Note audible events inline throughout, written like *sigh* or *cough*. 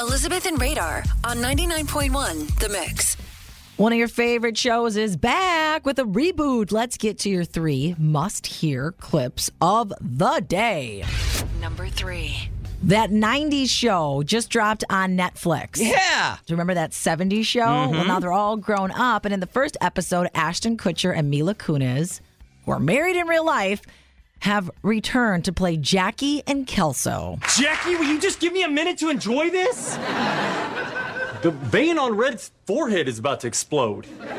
Elizabeth and Radar on 99.1 The Mix. One of your favorite shows is back with a reboot. Let's get to your three must hear clips of the day. Number three. That 90s show just dropped on Netflix. Yeah. Do you remember that 70s show? Well, mm-hmm. now they're all grown up. And in the first episode, Ashton Kutcher and Mila Kunis, who are married in real life, have returned to play Jackie and Kelso. Jackie, will you just give me a minute to enjoy this? The vein on Red's forehead is about to explode. Gross.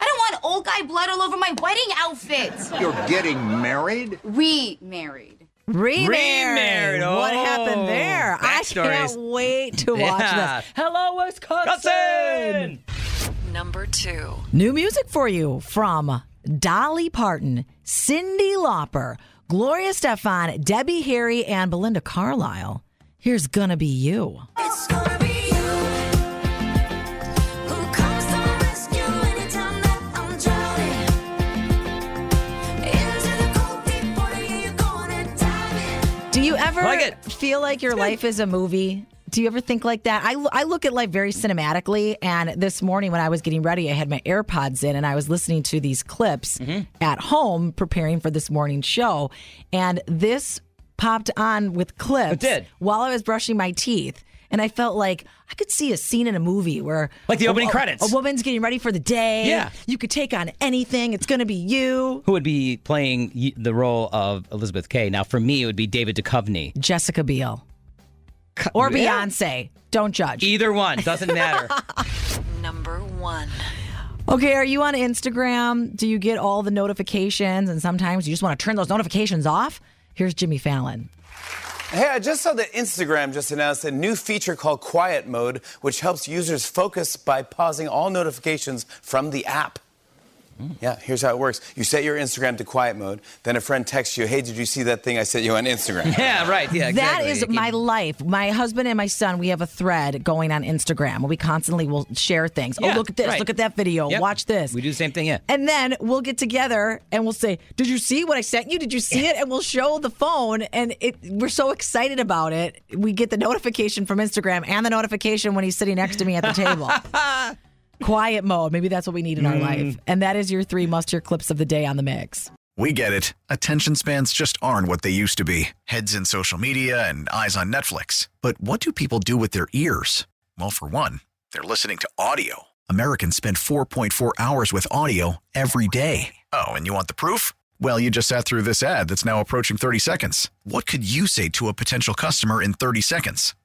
I don't want old guy blood all over my wedding outfit. You're getting married? Remarried. Remarried. Remarried. What Oh, happened there? I backstories. can't wait to watch Yeah. this. Hello, Wisconsin. Cousin! Number two. New music for you from Dolly Parton, Cyndi Lauper, Gloria Estefan, Debbie Harry, and Belinda Carlisle. Here's Gonna Be You. It's gonna be you who comes to my rescue anytime that I'm drowning. Into the cold deep water, you're gonna dive in. Do you ever Like it. feel like your life is a movie? Do you ever think like that? I, I look at life very cinematically. And this morning when I was getting ready, I had my AirPods in and I was listening to these clips Mm-hmm. at home preparing for this morning show. And this popped on with clips while I was brushing my teeth. And I felt like I could see a scene in a movie where, Like the opening a- credits. a woman's getting ready for the day. Yeah. you could take on anything. It's going to be you, Who would be playing the role of Elizabeth Kay? Now, for me, it would be David Duchovny. Jessica Biel, or Yeah. Beyonce. Don't judge. Either one doesn't matter. *laughs* Number one. Okay, are you on Instagram? Do you get all the notifications and sometimes you just want to turn those notifications off? Here's Jimmy Fallon. Hey, I just saw that Instagram just announced a new feature called Quiet Mode, which helps users focus by pausing all notifications from the app. Yeah, here's how it works. You set your Instagram to quiet mode, then a friend texts you, hey, did you see that thing I sent you on Instagram? *laughs* yeah, right. Yeah, That exactly. is You can- my life. My husband and my son, we have a thread going on Instagram where we constantly will share things. Oh, yeah, oh, look at this, right. look at that video, Yep. watch this. We do the same thing, yeah. And then we'll get together and we'll say, "Did you see what I sent you? Did you see it?" And we'll show the phone, and it, we're so excited about it. We get the notification from Instagram and the notification when he's sitting next to me at the table. *laughs* Quiet mode. Maybe that's what we need in our Mm. life. And that is your three must-hear clips of the day on the mix. We get it. Attention spans just aren't what they used to be heads in social media and eyes on Netflix. But what do people do with their ears? Well, for one, they're listening to audio. Americans spend 4.4 hours with audio every day. Oh, and you want the proof? Well, you just sat through this ad that's now approaching 30 seconds. What could you say to a potential customer in 30 seconds?